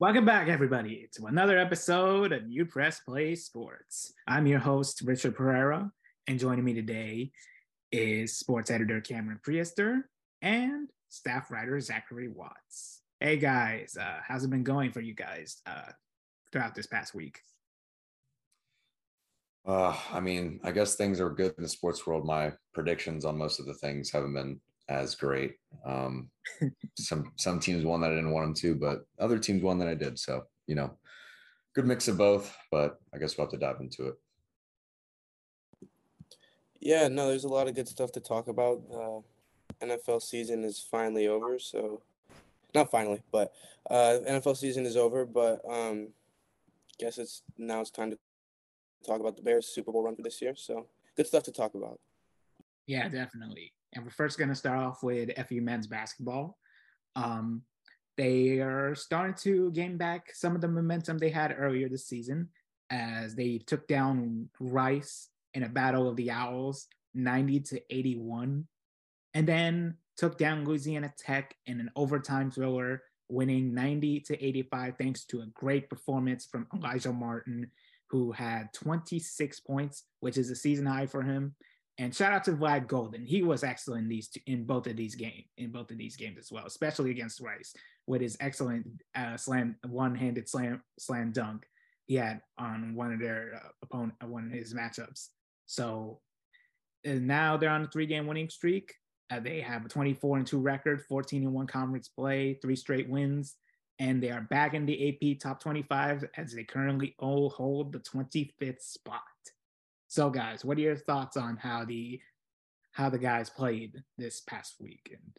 Welcome back, everybody, to another episode of You Press Play Sports. I'm your host, Richard Pereira, and joining me today is sports editor Cameron Priester and staff writer Zachary Watts. Hey guys, uh, how's it been going for you guys uh, throughout this past week? Uh, I mean, I guess things are good in the sports world. My predictions on most of the things haven't been as great. Um, some some teams won that I didn't want them to, but other teams won that I did. So you know, good mix of both. But I guess we'll have to dive into it. Yeah, no, there's a lot of good stuff to talk about. Uh, NFL season is finally over, so not finally, but uh, NFL season is over. But um, guess it's now it's time to talk about the Bears Super Bowl run for this year. So good stuff to talk about. Yeah, definitely. And we're first going to start off with FAU men's basketball. Um, they are starting to gain back some of the momentum they had earlier this season as they took down Rice in a battle of the Owls 90 to 81, and then took down Louisiana Tech in an overtime thriller, winning 90 to 85 thanks to a great performance from Elijah Martin, who had 26 points, which is a season high for him, and shout out to Vlad Goldin. He was excellent in these two, in both of these games, in both of these games as well, especially against Rice with his excellent uh, slam, one-handed slam slam dunk he had on one of their uh, opponent, uh, one of his matchups. So now they're on a three-game winning streak. Uh, they have a 24 and two record, 14 and one conference play, three straight wins, and they are back in the AP top 25 as they currently all hold the 25th spot. So, guys, what are your thoughts on how the how the guys played this past weekend?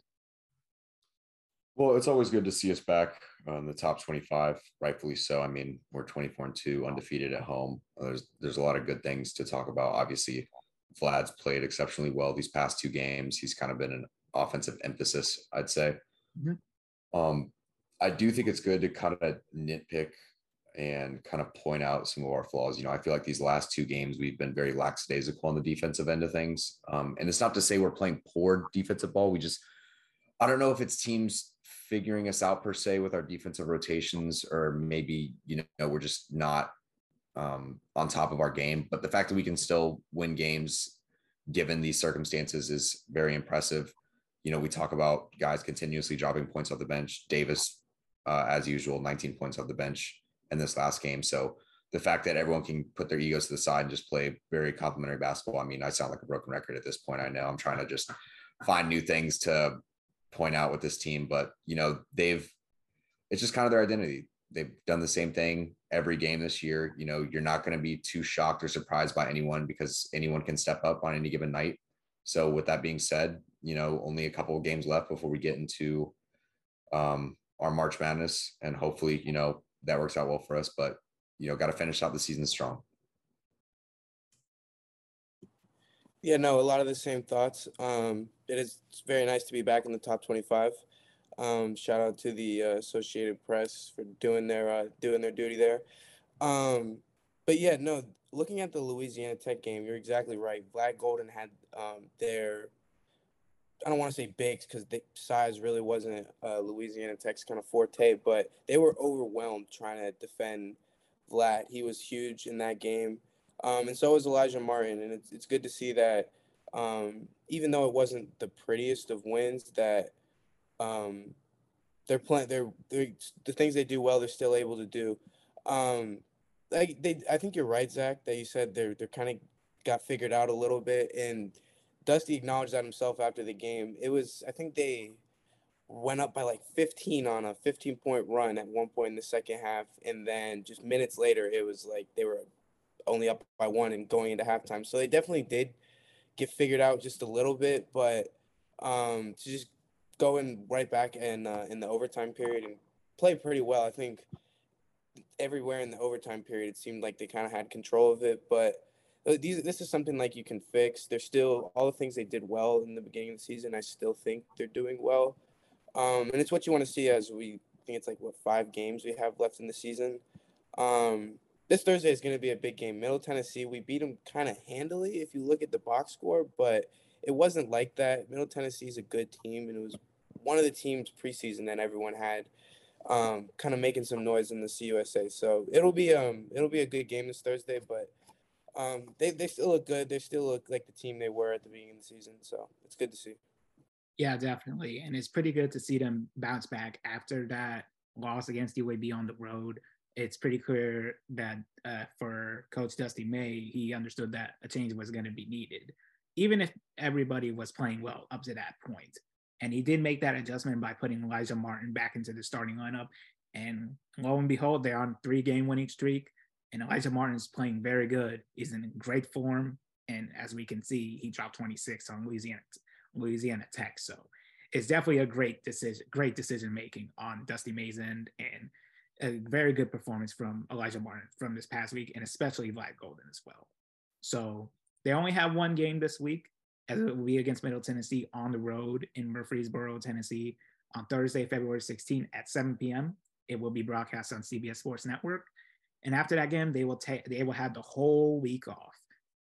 Well, it's always good to see us back on the top 25, rightfully so. I mean, we're 24 and 2, undefeated at home. There's there's a lot of good things to talk about. Obviously, Vlad's played exceptionally well these past two games. He's kind of been an offensive emphasis, I'd say. Mm-hmm. Um, I do think it's good to kind of nitpick and kind of point out some of our flaws. You know, I feel like these last two games we've been very lackadaisical on the defensive end of things. Um, and it's not to say we're playing poor defensive ball. We just, I don't know if it's teams figuring us out per se with our defensive rotations, or maybe you know we're just not um, on top of our game. But the fact that we can still win games given these circumstances is very impressive. You know, we talk about guys continuously dropping points off the bench. Davis, uh, as usual, 19 points off the bench in this last game. So the fact that everyone can put their egos to the side and just play very complimentary basketball. I mean, I sound like a broken record at this point. I know I'm trying to just find new things to point out with this team, but you know, they've it's just kind of their identity. They've done the same thing every game this year. You know, you're not going to be too shocked or surprised by anyone because anyone can step up on any given night. So with that being said, you know, only a couple of games left before we get into um, our March Madness, and hopefully, you know, that works out well for us. But you know, got to finish out the season strong. Yeah, no, a lot of the same thoughts. Um, it is very nice to be back in the top 25. Um, shout out to the uh, Associated Press for doing their uh, doing their duty there. Um, but yeah, no, looking at the Louisiana Tech game, you're exactly right. Vlad Goldin had um, their I don't want to say baked because the size really wasn't uh, Louisiana Tech's kind of forte, but they were overwhelmed trying to defend Vlad. He was huge in that game, um, and so was Elijah Martin. And it's it's good to see that um, even though it wasn't the prettiest of wins, that um, they're playing. They're, they're the things they do well. They're still able to do. Um, like they, I think you're right, Zach, that you said they're they're kind of got figured out a little bit and Dusty acknowledged that himself after the game. It was, I think they went up by like 15 on a 15 point run at one point in the second half. And then just minutes later, it was like they were only up by one and going into halftime. So they definitely did get figured out just a little bit. But um, to just go in right back in, uh, in the overtime period and play pretty well, I think everywhere in the overtime period, it seemed like they kind of had control of it. But these this is something like you can fix. They're still all the things they did well in the beginning of the season. I still think they're doing well, um, and it's what you want to see as we think it's like what five games we have left in the season. Um, this Thursday is going to be a big game. Middle Tennessee, we beat them kind of handily if you look at the box score, but it wasn't like that. Middle Tennessee is a good team, and it was one of the teams preseason that everyone had um, kind of making some noise in the CUSA. So it'll be um it'll be a good game this Thursday, but um they, they still look good. They still look like the team they were at the beginning of the season. So it's good to see. Yeah, definitely. And it's pretty good to see them bounce back after that loss against UAB on the road. It's pretty clear that uh, for Coach Dusty May, he understood that a change was going to be needed, even if everybody was playing well up to that point. And he did make that adjustment by putting Elijah Martin back into the starting lineup. And lo and behold, they're on three game winning streak. And Elijah Martin is playing very good. He's in great form. And as we can see, he dropped 26 on Louisiana, Louisiana Tech. So it's definitely a great decision, great decision making on Dusty May's end and a very good performance from Elijah Martin from this past week, and especially Vlad Goldin as well. So they only have one game this week, as it will be against Middle Tennessee on the road in Murfreesboro, Tennessee, on Thursday, February 16 at 7 p.m. It will be broadcast on CBS Sports Network, and after that game, they will take they will have the whole week off,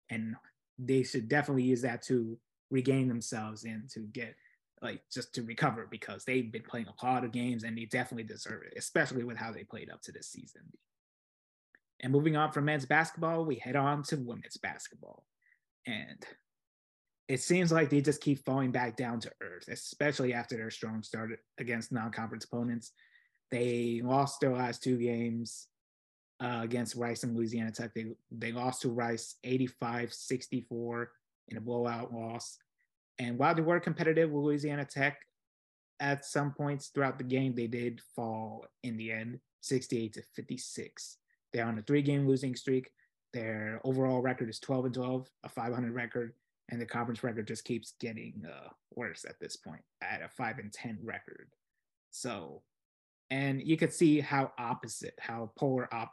and they should definitely use that to regain themselves and to get like just to recover because they've been playing a lot of games and they definitely deserve it, especially with how they played up to this season. And moving on from men's basketball, we head on to women's basketball. And it seems like they just keep falling back down to earth, especially after their strong start against non conference opponents. They lost their last two games uh, against Rice and Louisiana Tech. They, they lost to Rice 85 64 in a blowout loss. And while they were competitive with Louisiana Tech, at some points throughout the game, they did fall in the end, 68 to 56. They're on a three game losing streak. Their overall record is 12 and 12, a 500 record, and the conference record just keeps getting uh, worse at this point at a 5 and 10 record. So, and you could see how opposite, how polar op,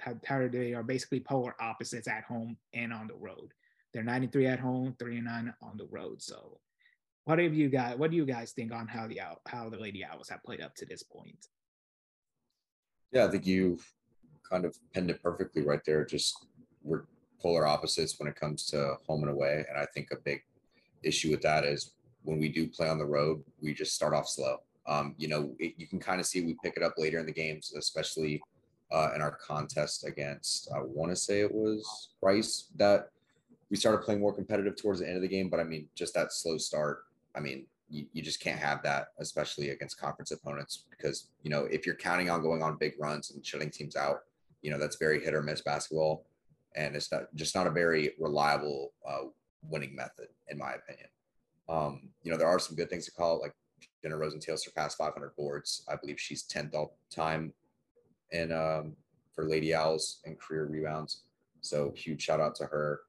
how, how they are basically polar opposites at home and on the road. They're 93 at home, 3 and 9 on the road. So, what have you got? What do you guys think on how the how the Lady Owls have played up to this point? Yeah, I think you kind of pinned it perfectly right there. Just we're polar opposites when it comes to home and away, and I think a big issue with that is when we do play on the road, we just start off slow. Um, you know, it, you can kind of see we pick it up later in the games, especially uh, in our contest against. I want to say it was Rice that we started playing more competitive towards the end of the game, but I mean, just that slow start. I mean, you, you just can't have that, especially against conference opponents, because you know if you're counting on going on big runs and shutting teams out, you know that's very hit or miss basketball, and it's not just not a very reliable uh, winning method, in my opinion. Um, you know, there are some good things to call it, like Jenna Rozentale surpassed 500 boards. I believe she's 10th all time in um, for Lady Owls and career rebounds. So huge shout out to her.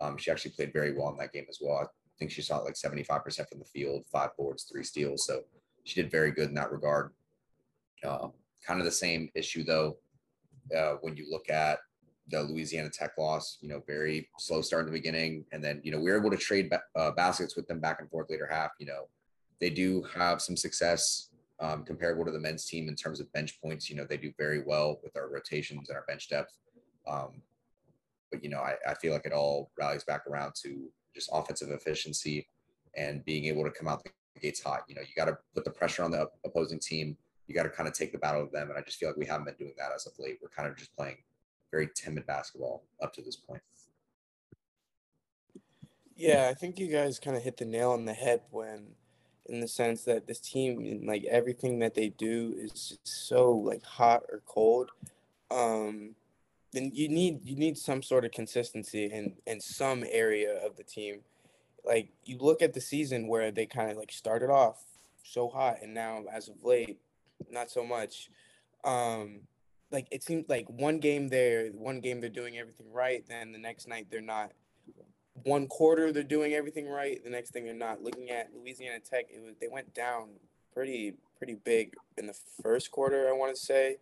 Um, she actually played very well in that game as well. I think she shot like 75% from the field, five boards, three steals. So she did very good in that regard. Uh, kind of the same issue though, uh, when you look at the Louisiana Tech loss, you know, very slow start in the beginning. And then, you know, we were able to trade ba- uh, baskets with them back and forth later half. You know, they do have some success um, comparable to the men's team in terms of bench points. You know, they do very well with our rotations and our bench depth. Um, but you know, I, I feel like it all rallies back around to just offensive efficiency and being able to come out the gates hot. You know, you got to put the pressure on the opposing team. You got to kind of take the battle of them. And I just feel like we haven't been doing that as of late. We're kind of just playing very timid basketball up to this point. Yeah, I think you guys kind of hit the nail on the head when, in the sense that this team, and like everything that they do, is just so like hot or cold. Um, then you need you need some sort of consistency in in some area of the team. Like you look at the season where they kind of like started off so hot and now as of late not so much. Um like it seems like one game there, one game they're doing everything right, then the next night they're not. One quarter they're doing everything right, the next thing they're not. Looking at Louisiana Tech, it was they went down pretty pretty big in the first quarter, I want to say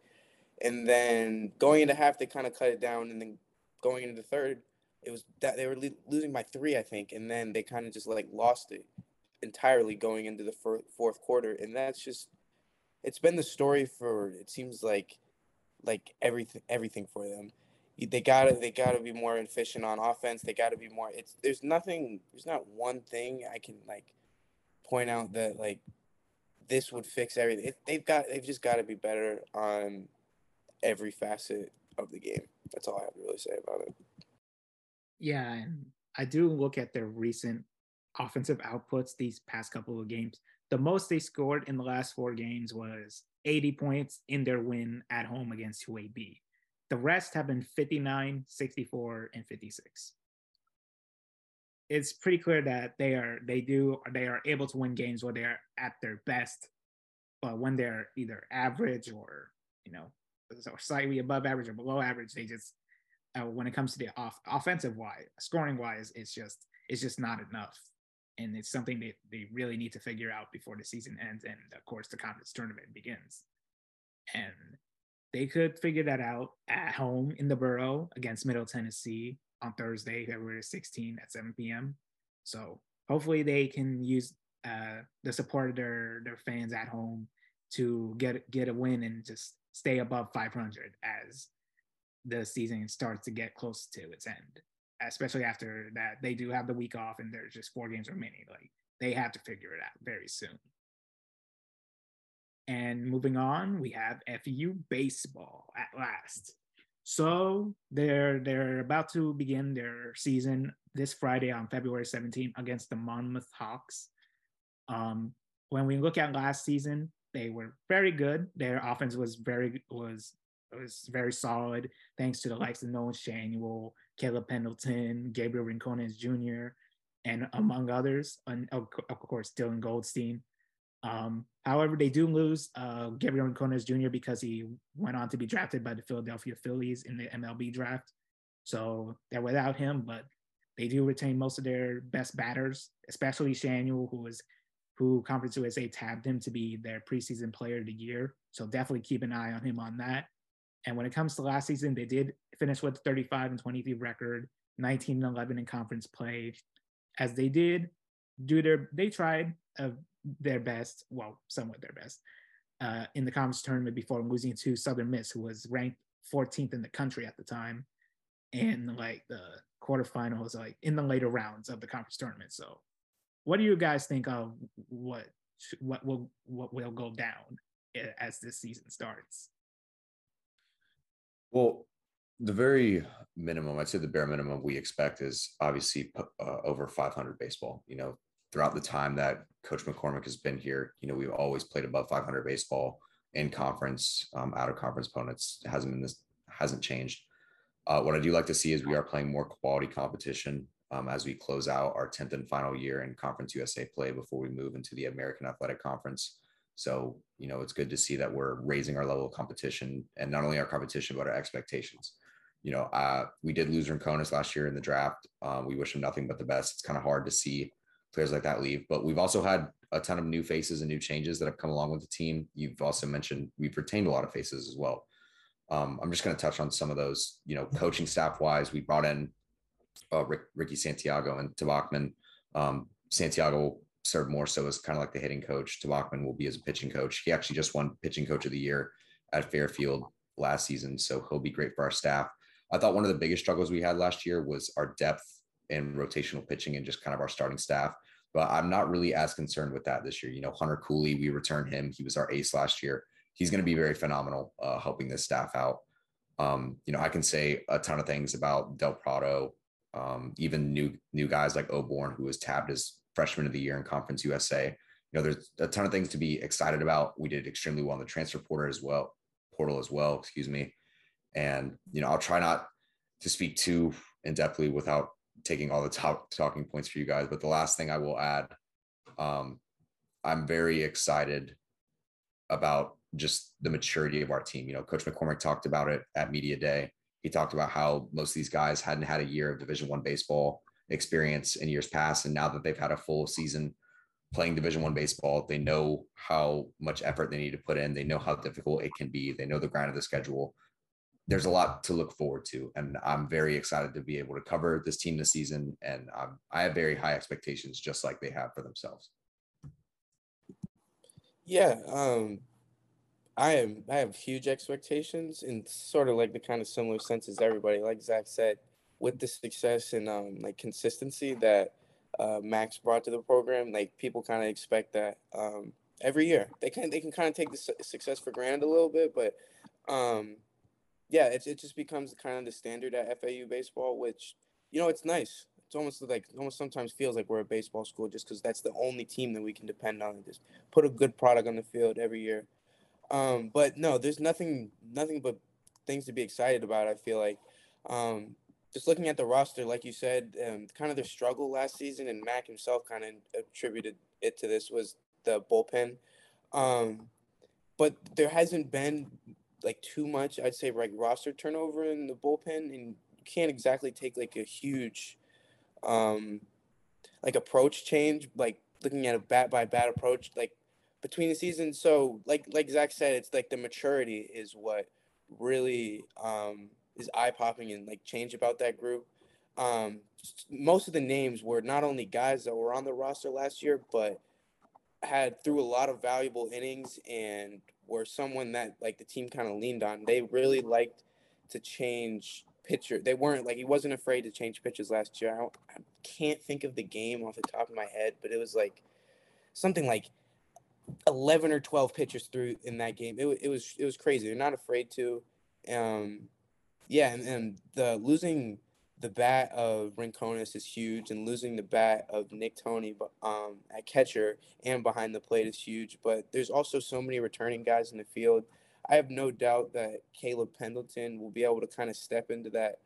and then going into half they kind of cut it down, and then going into the third, it was that they were le- losing by three, I think, and then they kind of just like lost it entirely going into the fir- fourth quarter, and that's just it's been the story for it seems like like everything everything for them. They gotta they gotta be more efficient on offense. They gotta be more. It's there's nothing. There's not one thing I can like point out that like this would fix everything. It, they've got they've just got to be better on every facet of the game. That's all I have to really say about it. Yeah, and I do look at their recent offensive outputs these past couple of games. The most they scored in the last four games was 80 points in their win at home against UAB. The rest have been 59, 64, and 56. It's pretty clear that they are they do they are able to win games where they are at their best, but when they're either average or you know or slightly above average or below average, they just uh, when it comes to the off offensive wise, scoring wise, it's just it's just not enough, and it's something that they really need to figure out before the season ends and of course the conference tournament begins. And they could figure that out at home in the borough against Middle Tennessee on Thursday, February 16 at 7 p.m. So hopefully they can use uh, the support of their their fans at home to get get a win and just stay above 500 as the season starts to get close to its end. Especially after that, they do have the week off and there's just four games remaining. Like they have to figure it out very soon. And moving on, we have FAU baseball at last. So they're they're about to begin their season this Friday on February 17th against the Monmouth Hawks. Um, when we look at last season, they were very good. Their offense was very was was very solid, thanks to the likes of Nolan Schanuel, Caleb Pendleton, Gabriel Rincones Jr., and among others, and of course Dylan Goldstein. Um, however, they do lose uh, Gabriel Rincones Jr. because he went on to be drafted by the Philadelphia Phillies in the MLB draft. So they're without him, but they do retain most of their best batters, especially Schanuel, who was who Conference USA tabbed him to be their preseason player of the year. So definitely keep an eye on him on that. And when it comes to last season, they did finish with 35 and 23 record, 19 and 11 in conference play. As they did do their, they tried uh, their best, well, somewhat their best, uh, in the conference tournament before losing to Southern Miss, who was ranked 14th in the country at the time, in like the quarterfinals, like in the later rounds of the conference tournament. So what do you guys think of what what will what will go down as this season starts? Well, the very minimum, I'd say the bare minimum we expect is obviously uh, over 500 baseball. You know, throughout the time that Coach McCormack has been here, you know, we've always played above 500 baseball in conference, um, out of conference opponents. Hasn't been this hasn't changed. Uh, what I do like to see is we are playing more quality competition um, as we close out our 10th and final year in Conference USA play before we move into the American Athletic Conference. So, you know, it's good to see that we're raising our level of competition and not only our competition, but our expectations. You know, uh, we did lose Rincones last year in the draft. Um, we wish him nothing but the best. It's kind of hard to see players like that leave, but we've also had a ton of new faces and new changes that have come along with the team. You've also mentioned we've retained a lot of faces as well. Um, I'm just going to touch on some of those, you know, coaching staff wise, we brought in uh, Rick, Ricky Santiago and Tabachman. Um, Santiago served more so as kind of like the hitting coach. Tabachman will be as a pitching coach. He actually just won pitching coach of the year at Fairfield last season, so he'll be great for our staff. I thought one of the biggest struggles we had last year was our depth in rotational pitching and just kind of our starting staff. But I'm not really as concerned with that this year. You know, Hunter Cooley, we returned him. He was our ace last year. He's going to be very phenomenal uh, helping this staff out. Um, you know, I can say a ton of things about Del Prado, um, even new new guys like Oborn, who was tabbed as freshman of the year in Conference USA. You know, there's a ton of things to be excited about. We did extremely well in the transfer portal as well, portal as well, excuse me. And you know, I'll try not to speak too in depthly without taking all the top talking points for you guys. But the last thing I will add, um, I'm very excited about just the maturity of our team. You know, Coach McCormack talked about it at media day. He talked about how most of these guys hadn't had a year of Division One baseball experience in years past, and now that they've had a full season playing Division One baseball, they know how much effort they need to put in. They know how difficult it can be. They know the grind of the schedule. There's a lot to look forward to, and I'm very excited to be able to cover this team this season. And um, I have very high expectations, just like they have for themselves. Yeah, um, I am I have huge expectations in sort of like the kind of similar sense as everybody. Like Zach said, with the success and um, like consistency that uh, Max brought to the program, like people kind of expect that um, every year. They can they can kind of take the su- success for granted a little bit, but um, yeah, it it just becomes kind of the standard at FAU baseball, which you know it's nice. It's almost like almost sometimes feels like we're a baseball school just because that's the only team that we can depend on. Just put a good product on the field every year. Um, but no, there's nothing nothing but things to be excited about. I feel like um, just looking at the roster, like you said, um, kind of their struggle last season, and Mac himself kind of attributed it to this was the bullpen. Um, but there hasn't been like too much, I'd say, like roster turnover in the bullpen, and you can't exactly take like a huge, um, like approach change, like looking at a bat by bat approach, like between the seasons. So, like like Zach said, it's like the maturity is what really um, is eye popping and like change about that group. Um, most of the names were not only guys that were on the roster last year, but had through a lot of valuable innings and were someone that like the team kind of leaned on. They really liked to change pitcher. They weren't like he wasn't afraid to change pitches last year. I, I can't think of the game off the top of my head, but it was like something like 11 or 12 pitchers through in that game. It, it was it was crazy. They're not afraid to. Um, yeah, and, and the losing the bat of Rincones is huge, and losing the bat of Nick Tony um, at catcher and behind the plate is huge. But there's also so many returning guys in the field. I have no doubt that Caleb Pendleton will be able to kind of step into that,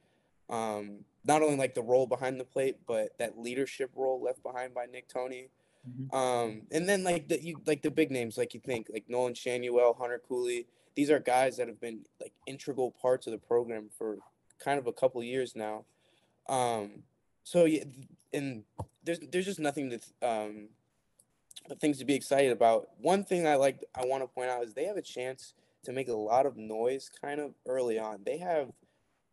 um, not only like the role behind the plate, but that leadership role left behind by Nick Tony. Mm-hmm. Um, and then like the you like the big names, like you think like Nolan Schanuel, Hunter Cooley. These are guys that have been like integral parts of the program for kind of a couple years now. Um, so yeah, and there's there's just nothing to um, things to be excited about. One thing I like I want to point out is they have a chance to make a lot of noise kind of early on. They have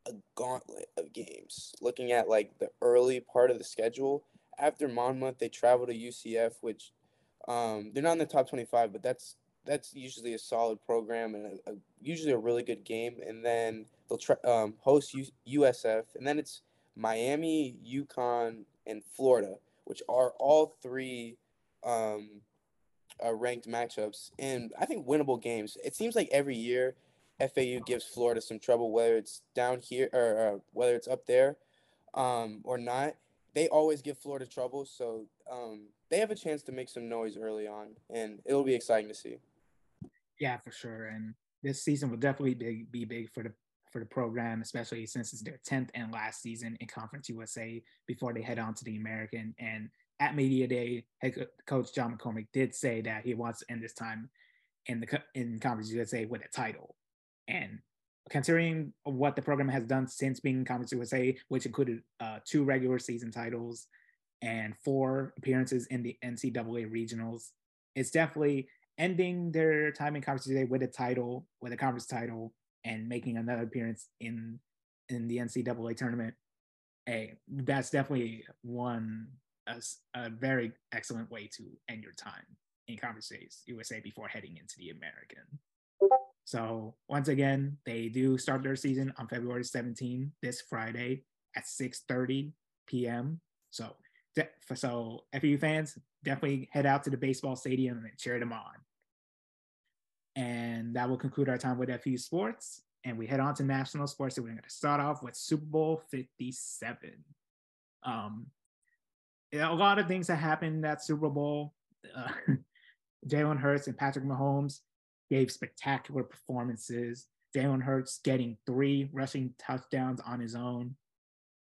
a gauntlet of games. Looking at like the early part of the schedule, after Monmouth, they travel to UCF, which um, they're not in the top 25, but that's that's usually a solid program and a, a, usually a really good game. And then they'll try, um, host U- USF, and then it's Miami, UConn, and Florida, which are all three um, uh, ranked matchups and I think winnable games. It seems like every year FAU gives Florida some trouble, whether it's down here or uh, whether it's up there um, or not they always give Florida trouble, so um, they have a chance to make some noise early on, and it'll be exciting to see. Yeah, for sure. And this season will definitely be, be big for the for the program, especially since it's their tenth and last season in Conference USA before they head on to the American. And at media day, head coach John McCormack did say that he wants to end this time in the in Conference USA with a title. And considering what the program has done since being in Conference USA, which included uh, two regular season titles and four appearances in the NCAA regionals, it's definitely ending their time in Conference USA with a title, with a conference title, and making another appearance in in the NCAA tournament. Hey, that's definitely one a, a very excellent way to end your time in Conference USA before heading into the American. So once again, they do start their season on February 17 this Friday at 6:30 p.m. So so FAU fans definitely head out to the baseball stadium and cheer them on. And that will conclude our time with FAU sports. And we head on to national sports. So we're going to start off with Super Bowl 57. Um, a lot of things that happened that Super Bowl. Uh, Jalen Hurts and Patrick Mahomes gave spectacular performances. Jalen Hurts getting three rushing touchdowns on his own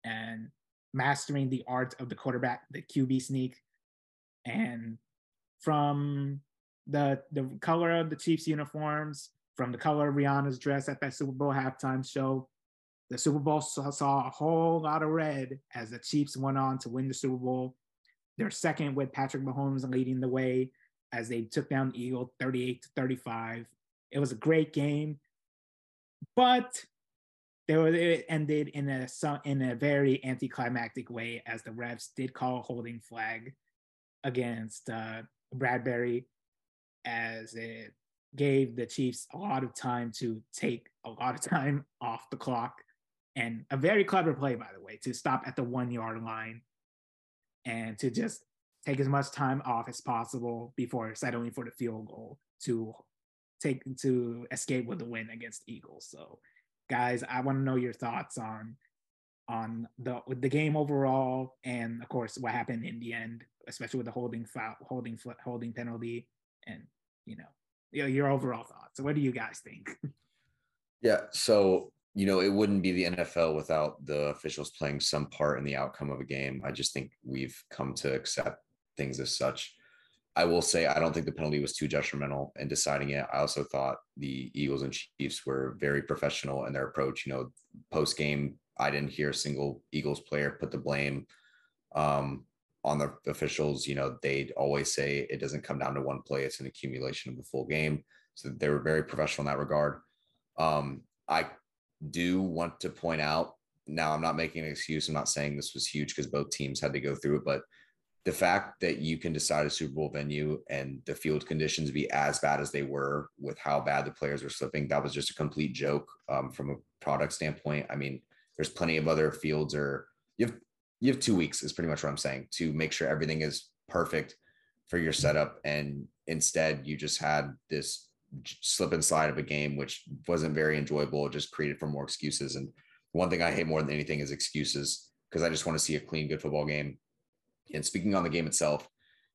and mastering the art of the quarterback, the QB sneak. And from the the color of the Chiefs uniforms, from the color of Rihanna's dress at that Super Bowl halftime show, the Super Bowl saw, saw a whole lot of red as the Chiefs went on to win the Super Bowl. They're second with Patrick Mahomes leading the way as they took down Eagle 38 to 35. It was a great game, but there was, it ended in a in a very anticlimactic way as the refs did call a holding flag against uh, Bradberry as it gave the Chiefs a lot of time to take a lot of time off the clock and a very clever play by the way to stop at the one yard line and to just take as much time off as possible before settling for the field goal to take to escape with the win against Eagles. So, guys, I want to know your thoughts on on the the game overall, and of course, what happened in the end, especially with the holding foul, holding holding penalty, and you know, your, your overall thoughts. What do you guys think? Yeah. So you know, it wouldn't be the NFL without the officials playing some part in the outcome of a game. I just think we've come to accept things as such. I will say I don't think the penalty was too detrimental in deciding it. I also thought the Eagles and Chiefs were very professional in their approach. You know, post game, I didn't hear a single Eagles player put the blame um, on the officials. You know, they'd always say it doesn't come down to one play; it's an accumulation of the full game. So they were very professional in that regard. Um, I do want to point out now i'm not making an excuse i'm not saying this was huge because both teams had to go through it but the fact that you can decide a super bowl venue and the field conditions be as bad as they were with how bad the players were slipping that was just a complete joke um, from a product standpoint i mean there's plenty of other fields or you have you have two weeks is pretty much what i'm saying to make sure everything is perfect for your setup and instead you just had this slip and slide of a game, which wasn't very enjoyable. Just created for more excuses. And one thing I hate more than anything is excuses because I just want to see a clean, good football game. And speaking on the game itself,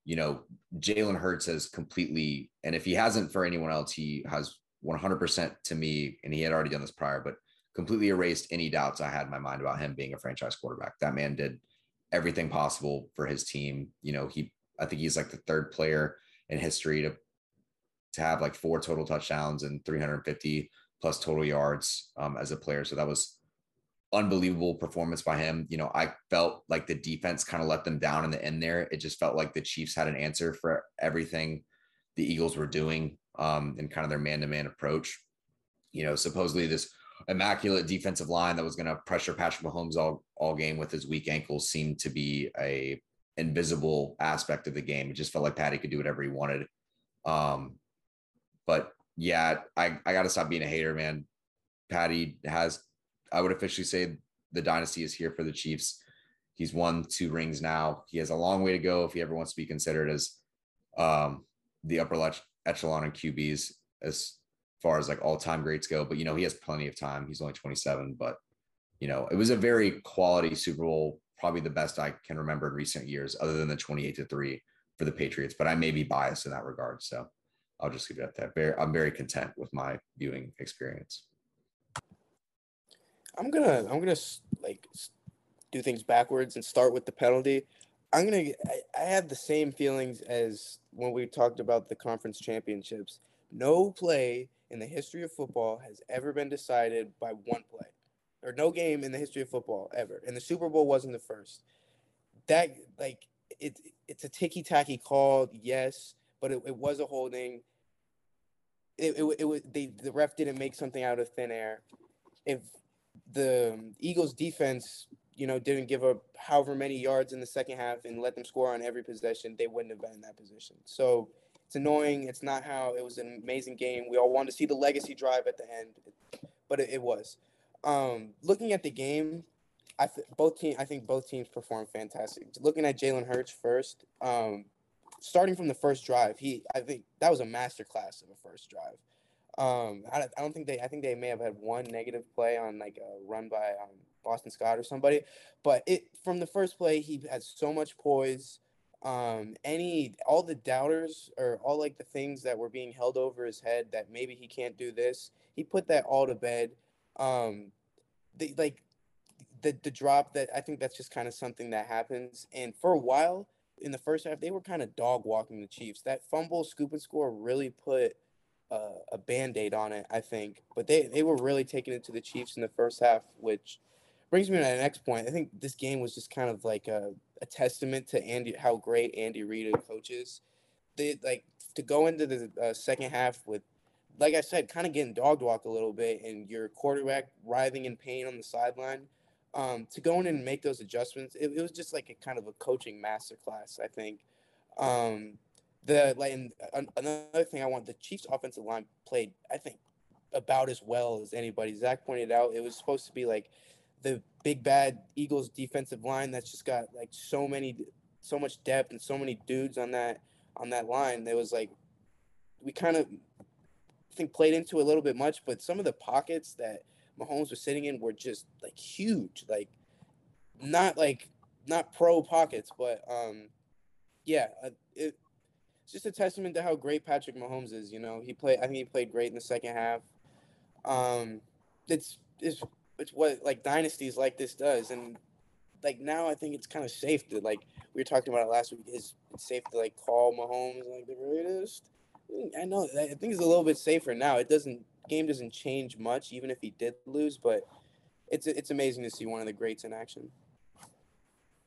you know, Jalen Hurts has completely, and if he hasn't for anyone else, he has 100% to me, and he had already done this prior, but completely erased any doubts I had in my mind about him being a franchise quarterback. That man did everything possible for his team. You know, he, I think he's like the third player in history to to have like four total touchdowns and 350 plus total yards um, as a player. So that was unbelievable performance by him. You know, I felt like the defense kind of let them down in the end there. It just felt like the Chiefs had an answer for everything the Eagles were doing um, and kind of their man-to-man approach. You know, supposedly this immaculate defensive line that was going to pressure Patrick Mahomes all all game with his weak ankles seemed to be a invisible aspect of the game. It just felt like Patty could do whatever he wanted. Um, but yeah, I, I got to stop being a hater, man. Patty has, I would officially say the dynasty is here for the Chiefs. He's won two rings now. He has a long way to go if he ever wants to be considered as um, the upper echelon in QBs as far as like all time greats go. But, you know, he has plenty of time. He's only 27, but, you know, it was a very quality Super Bowl, probably the best I can remember in recent years, other than the 28 to 3 for the Patriots. But I may be biased in that regard. So, I'll just leave it at that. Very, I'm very content with my viewing experience. I'm gonna, I'm gonna like do things backwards and start with the penalty. I'm gonna, I, I have the same feelings as when we talked about the conference championships. No play in the history of football has ever been decided by one play, or no game in the history of football ever. And the Super Bowl wasn't the first. That like it, it's a ticky tacky call, yes, but it, it was a holding it, it, it was they the ref didn't make something out of thin air. If the Eagles defense, you know, didn't give up however many yards in the second half and let them score on every possession, they wouldn't have been in that position. So it's annoying. It's not how it was an amazing game. We all wanted to see the legacy drive at the end, but it, it was. Um, looking at the game, I th- both team I think both teams performed fantastic. Looking at Jalen Hurts first, um, starting from the first drive, he I think that was a masterclass of a first drive. Um, I, I don't think they I think they may have had one negative play on like a run by um, Boston Scott or somebody, but it from the first play he had so much poise. Um, any all the doubters or all like the things that were being held over his head that maybe he can't do this, he put that all to bed. Um, the, like the the drop that I think that's just kind of something that happens, and for a while in the first half, they were kind of dog walking the Chiefs. That fumble, scoop and score really put uh, a band aid on it, I think. But they, they were really taking it to the Chiefs in the first half, which brings me to the next point. I think this game was just kind of like a, a testament to Andy, how great Andy Reid coaches. They like to go into the uh, second half with, like I said, kind of getting dog walk a little bit, and your quarterback writhing in pain on the sideline um, to go in and make those adjustments, it, it, was just like a kind of a coaching masterclass. I think. Um, the like another thing I want the Chiefs offensive line played I think about as well as anybody. Zach pointed out it was supposed to be like the big bad Eagles defensive line that's just got like so many so much depth and so many dudes on that on that line. There was like we kind of I think played into a little bit much, but some of the pockets that Mahomes was sitting in were just like huge, like not like not pro pockets, but um, yeah, uh, it, it's just a testament to how great Patrick Mahomes is. You know, he played. I think he played great in the second half. Um, it's it's it's what like dynasties like this does, and like now I think it's kind of safe to like we were talking about it last week. Is it's safe to like call Mahomes like the greatest? I know. I think it's a little bit safer now. It doesn't game doesn't change much, even if he did lose. But it's it's amazing to see one of the greats in action.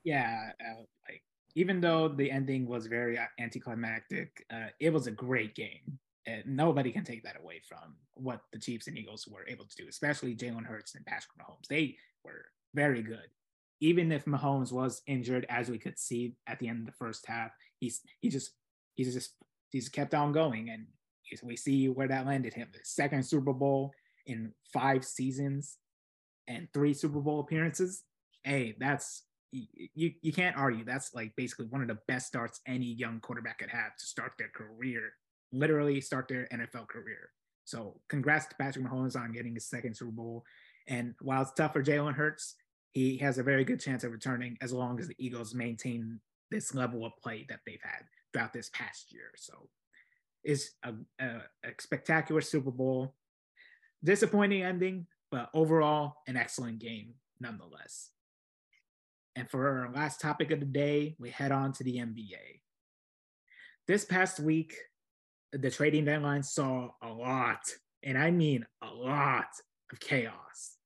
Yeah, uh, like even though the ending was very anticlimactic, uh, it was a great game. And nobody can take that away from what the Chiefs and Eagles were able to do, especially Jalen Hurts and Patrick Mahomes. They were very good. Even if Mahomes was injured, as we could see at the end of the first half, he's he just he's just he's kept on going, and we see where that landed him. The second Super Bowl in five seasons and three Super Bowl appearances. Hey, that's you you can't argue. That's like basically one of the best starts any young quarterback could have to start their career, literally start their NFL career. So congrats to Patrick Mahomes on getting his second Super Bowl. And while it's tough for Jalen Hurts, he has a very good chance of returning as long as the Eagles maintain this level of play that they've had throughout this past year. So it's a, a, a spectacular Super Bowl. Disappointing ending, but overall an excellent game nonetheless. And for our last topic of the day, we head on to the NBA. This past week, the trading deadline saw a lot, and I mean a lot of chaos.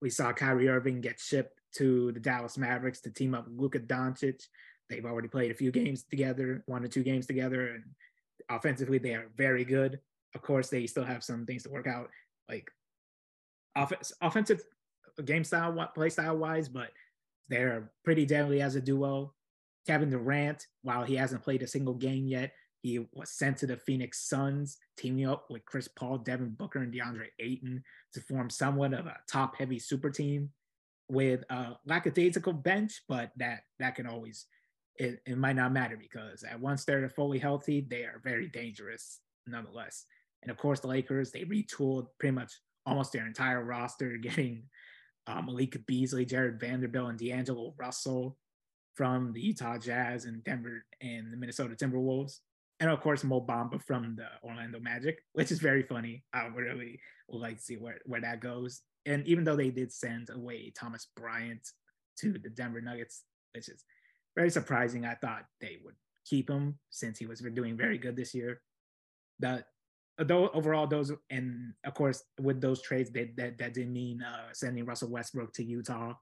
We saw Kyrie Irving get shipped to the Dallas Mavericks to team up with Luka Doncic They've already played a few games together, one or two games together, and offensively they are very good. Of course, they still have some things to work out, like off- offensive game style, play style wise, but they're pretty deadly as a duo. Kevin Durant, while he hasn't played a single game yet, he was sent to the Phoenix Suns, teaming up with Chris Paul, Devin Booker, and DeAndre Ayton to form somewhat of a top-heavy super team with a lackadaisical bench, but that that can always it, it might not matter because at once they're fully healthy, they are very dangerous nonetheless. And of course, the Lakers, they retooled pretty much almost their entire roster, getting uh, Malik Beasley, Jarred Vanderbilt, and D'Angelo Russell from the Utah Jazz and Denver and the Minnesota Timberwolves. And of course, Mo Bamba from the Orlando Magic, which is very funny. I really would like to see where, where that goes. And even though they did send away Thomas Bryant to the Denver Nuggets, which is very surprising. I thought they would keep him since he was doing very good this year. That though overall those and of course with those trades that that, that didn't mean uh, sending Russell Westbrook to Utah.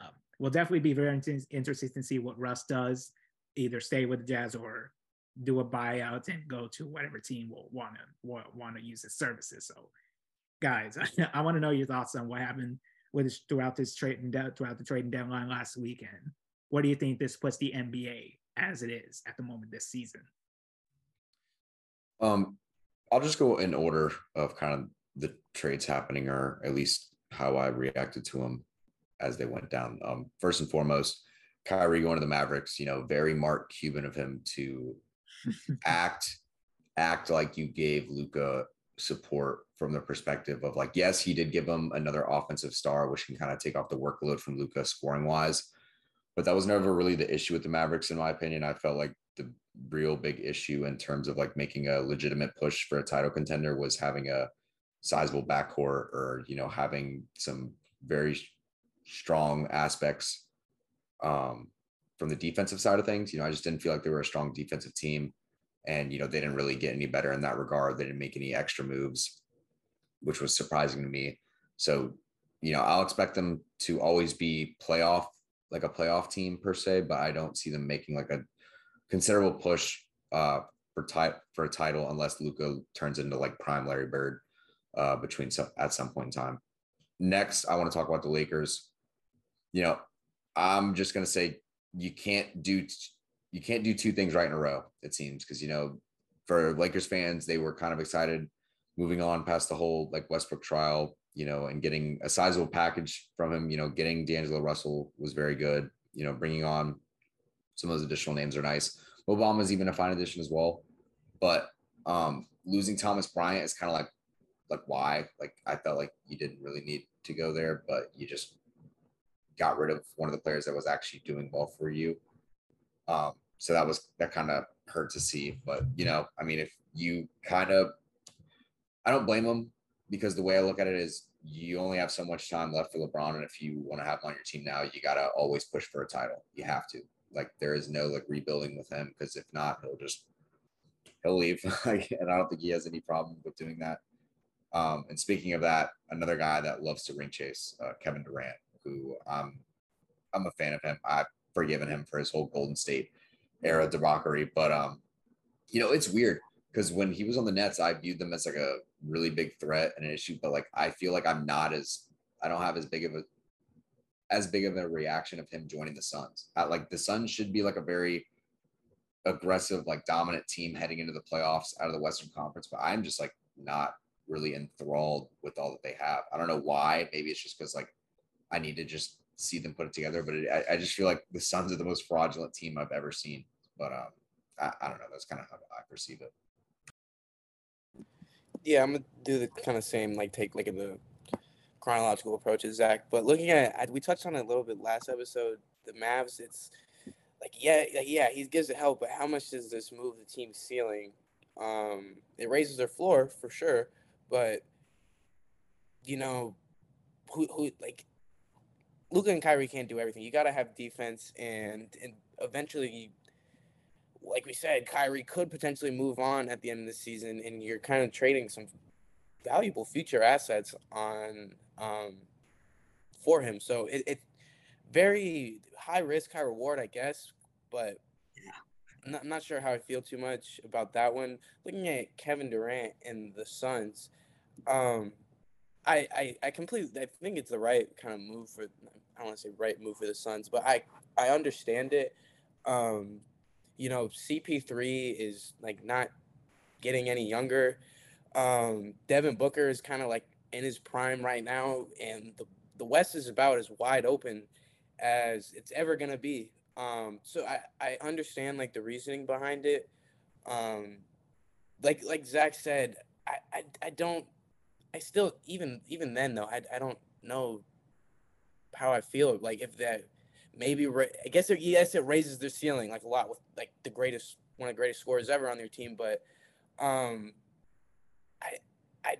Um, will definitely be very interesting to see what Russ does, either stay with the Jazz or do a buyout and go to whatever team will want to want to use his services. So, guys, I want to know your thoughts on what happened with throughout this trade and throughout the trading deadline last weekend what do you think this puts the NBA as it is at the moment this season? Um, I'll just go in order of kind of the trades happening, or at least how I reacted to them as they went down. Um, first and foremost, Kyrie going to the Mavericks. You know, very Mark Cuban of him to act act like you gave Luka support from the perspective of like, yes, he did give him another offensive star, which can kind of take off the workload from Luka scoring wise but that was never really the issue with the Mavericks, in my opinion. I felt like the real big issue in terms of like making a legitimate push for a title contender was having a sizable backcourt or you know having some very strong aspects um, from the defensive side of things. You know, I just didn't feel like they were a strong defensive team, and you know they didn't really get any better in that regard. They didn't make any extra moves, which was surprising to me. So, you know, I'll expect them to always be playoff like a playoff team per se, but I don't see them making like a considerable push uh, for type for a title unless Luka turns into like prime Larry Bird uh, between some at some point in time. Next, I want to talk about the Lakers. You know, I'm just gonna say you can't do you can't do two things right in a row. It seems because you know for Lakers fans they were kind of excited moving on past the whole like Westbrook trial you know, and getting a sizable package from him, you know, getting D'Angelo Russell was very good, you know, bringing on some of those additional names are nice. Mo Bamba's even a fine addition as well. But um, losing Thomas Bryant is kind of like like why? Like I felt like you didn't really need to go there, but you just got rid of one of the players that was actually doing well for you. Um, so that was that kind of hurt to see. But you know, I mean, if you kind of, I don't blame them because the way I look at it is you only have so much time left for LeBron, and if you want to have him on your team now, you gotta always push for a title. You have to. Like there is no like rebuilding with him because if not, he'll just he'll leave. and I don't think he has any problem with doing that. Um, and speaking of that, another guy that loves to ring chase, uh, Kevin Durant, who um, I'm a fan of him. I've forgiven him for his whole Golden State era debauchery, but um, you know, it's weird because when he was on the Nets, I viewed them as like a really big threat and an issue, but like I feel like I'm not as I don't have as big of a as big of a reaction of him joining the Suns. I, like the Suns should be like a very aggressive, like dominant team heading into the playoffs out of the Western Conference, but I'm just like not really enthralled with all that they have. I don't know why. Maybe it's just because like I need to just see them put it together. But it, I, I, just feel like the Suns are the most fraudulent team I've ever seen. But um, I, I don't know. That's kind of how I perceive it. Yeah, I'm gonna do the kind of same like take like in the chronological approach as Zach. But looking at we touched on it a little bit last episode. The Mavs, it's like yeah, yeah, he gives it help, but how much does this move the team's ceiling? Um, it raises their floor for sure, but you know, who who like Luka and Kyrie can't do everything. You got to have defense, and and eventually, like we said, Kyrie could potentially move on at the end of the season, and you're kind of trading some valuable future assets on um, for him. So it, it very high risk, high reward, I guess. But yeah. I'm, not, I'm not sure how I feel too much about that one. Looking at Kevin Durant and the Suns, um, I, I, I completely I think it's the right kind of move for I don't want to say right move for the Suns, but I I understand it. Um, you know, CP3 is like not getting any younger. Um, Devin Booker is kind of like in his prime right now, and the the West is about as wide open as it's ever gonna be. Um, so I I understand like the reasoning behind it. Um, like like Zach said, I I, I don't I still even even then though I I don't know how I feel like if that maybe I guess it, yes it raises their ceiling like a lot with like the greatest one of the greatest scorers ever on their team but um I I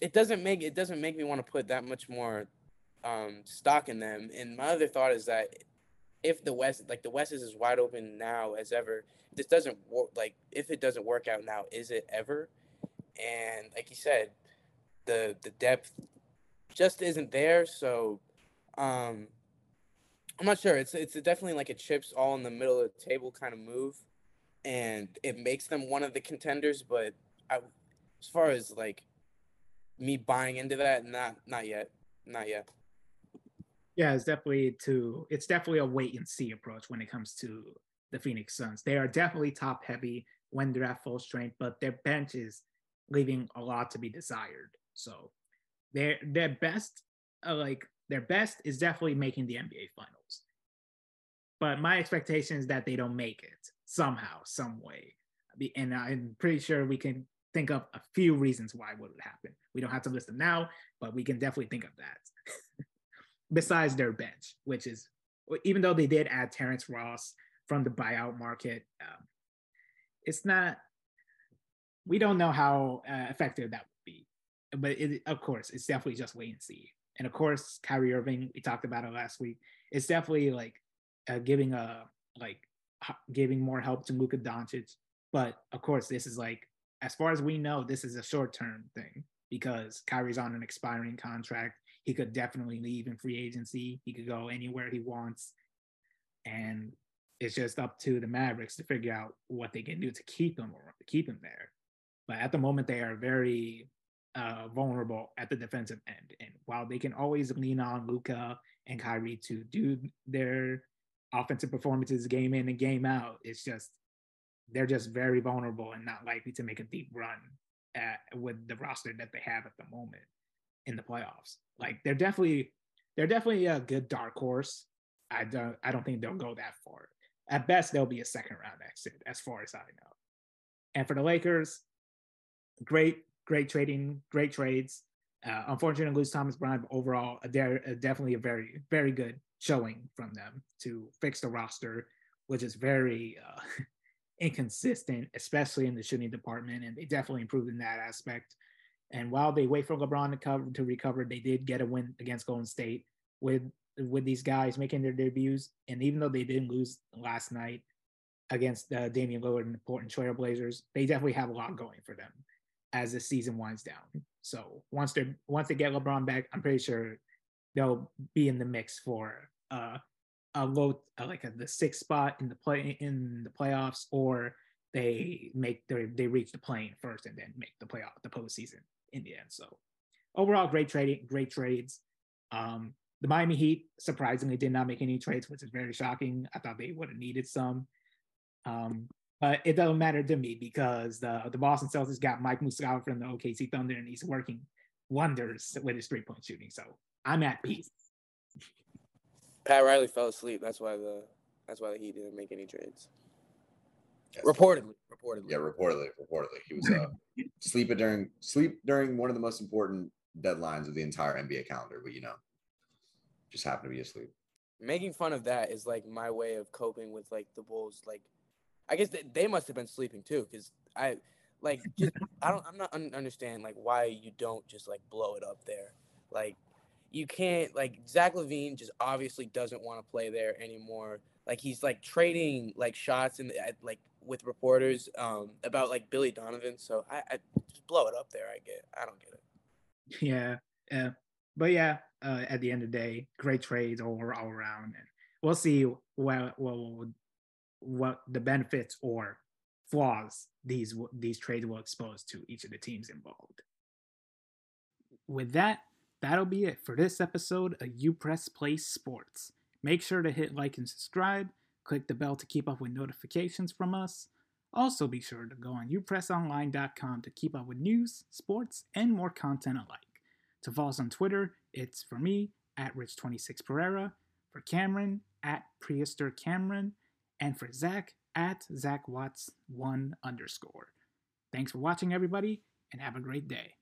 it doesn't make it doesn't make me want to put that much more um stock in them and my other thought is that if the West like the West is as wide open now as ever this doesn't work like if it doesn't work out now is it ever? And like you said the the depth just isn't there. So um, I'm not sure. It's it's definitely like a chips all in the middle of the table kind of move, and it makes them one of the contenders. But I, as far as like me buying into that, not not yet, not yet. Yeah, it's definitely to it's definitely a wait and see approach when it comes to the Phoenix Suns. They are definitely top heavy when they're at full strength, but their bench is leaving a lot to be desired. So their their best, uh, like their best, is definitely making the NBA Finals. But my expectation is that they don't make it somehow, some way. And I'm pretty sure we can think of a few reasons why would it happen. We don't have to list them now, but we can definitely think of that. Besides their bench, which is even though they did add Terrence Ross from the buyout market, um, it's not. We don't know how uh, effective that but it, of course, it's definitely just wait and see. And of course, Kyrie Irving, we talked about it last week. It's definitely like uh, giving a like giving more help to Luka Doncic. But of course, this is like as far as we know, this is a short term thing because Kyrie's on an expiring contract. He could definitely leave in free agency. He could go anywhere he wants, and it's just up to the Mavericks to figure out what they can do to keep him or keep him there. But at the moment, they are very uh, vulnerable at the defensive end. And while they can always lean on Luka and Kyrie to do their offensive performances game in and game out, it's just they're just very vulnerable and not likely to make a deep run at, with the roster that they have at the moment in the playoffs. Like they're definitely they're definitely a good dark horse. I don't I don't think they'll go that far. at best they'll be a second round exit, as far as I know. And for the Lakers, great, great trading, great trades. Uh, unfortunately, lose Thomas Bryant, but overall, they're a definitely a very, very good showing from them to fix the roster, which is very uh, inconsistent, especially in the shooting department. And they definitely improved in that aspect. And while they wait for LeBron to cover to recover, they did get a win against Golden State with with these guys making their debuts. And even though they didn't lose last night against uh, Damian Lillard and the Portland Trailblazers, they definitely have a lot going for them as the season winds down. So once they once they get LeBron back, I'm pretty sure they'll be in the mix for uh, a low uh, like a, the sixth spot in the play in the playoffs, or they make their they reach the plane first and then make the playoff the postseason in the end. So overall, great trading, great trades. Um, the Miami Heat surprisingly did not make any trades, which is very shocking. I thought they would have needed some. Um, but it doesn't matter to me because the the Boston Celtics got Mike Muscala from the OKC Thunder, and he's working wonders with his three point shooting. So I'm at peace. Pat Riley fell asleep. That's why the that's why he didn't make any trades. Yes. Reportedly, reportedly. Yeah, reportedly, reportedly, he was uh, sleeping during sleep during one of the most important deadlines of the entire NBA calendar. But you know, just happened to be asleep. Making fun of that is like my way of coping with like the Bulls. Like, I guess they, they must have been sleeping too, because I like just I don't I'm not un- understand like why you don't just like blow it up there. Like, you can't like Zach LaVine just obviously doesn't want to play there anymore. Like he's like trading like shots and like with reporters um, about like Billy Donovan. So I, I just blow it up there. I get. I don't get it. Yeah, yeah, but yeah. Uh, at the end of the day, great trades all, all around, and we'll see what what what the benefits or flaws these these trades will expose to each of the teams involved. With that, that'll be it for this episode of UPress Play Sports. Make sure to hit like and subscribe Click the bell to keep up with notifications from us. Also, be sure to go on upressonline.com to keep up with news, sports, and more content alike. To follow us on Twitter, it's for me at Rich26Pereira, for Cameron at Prehistor Cameron, and for Zach at Zach Watts1 underscore. Thanks for watching, everybody, and have a great day.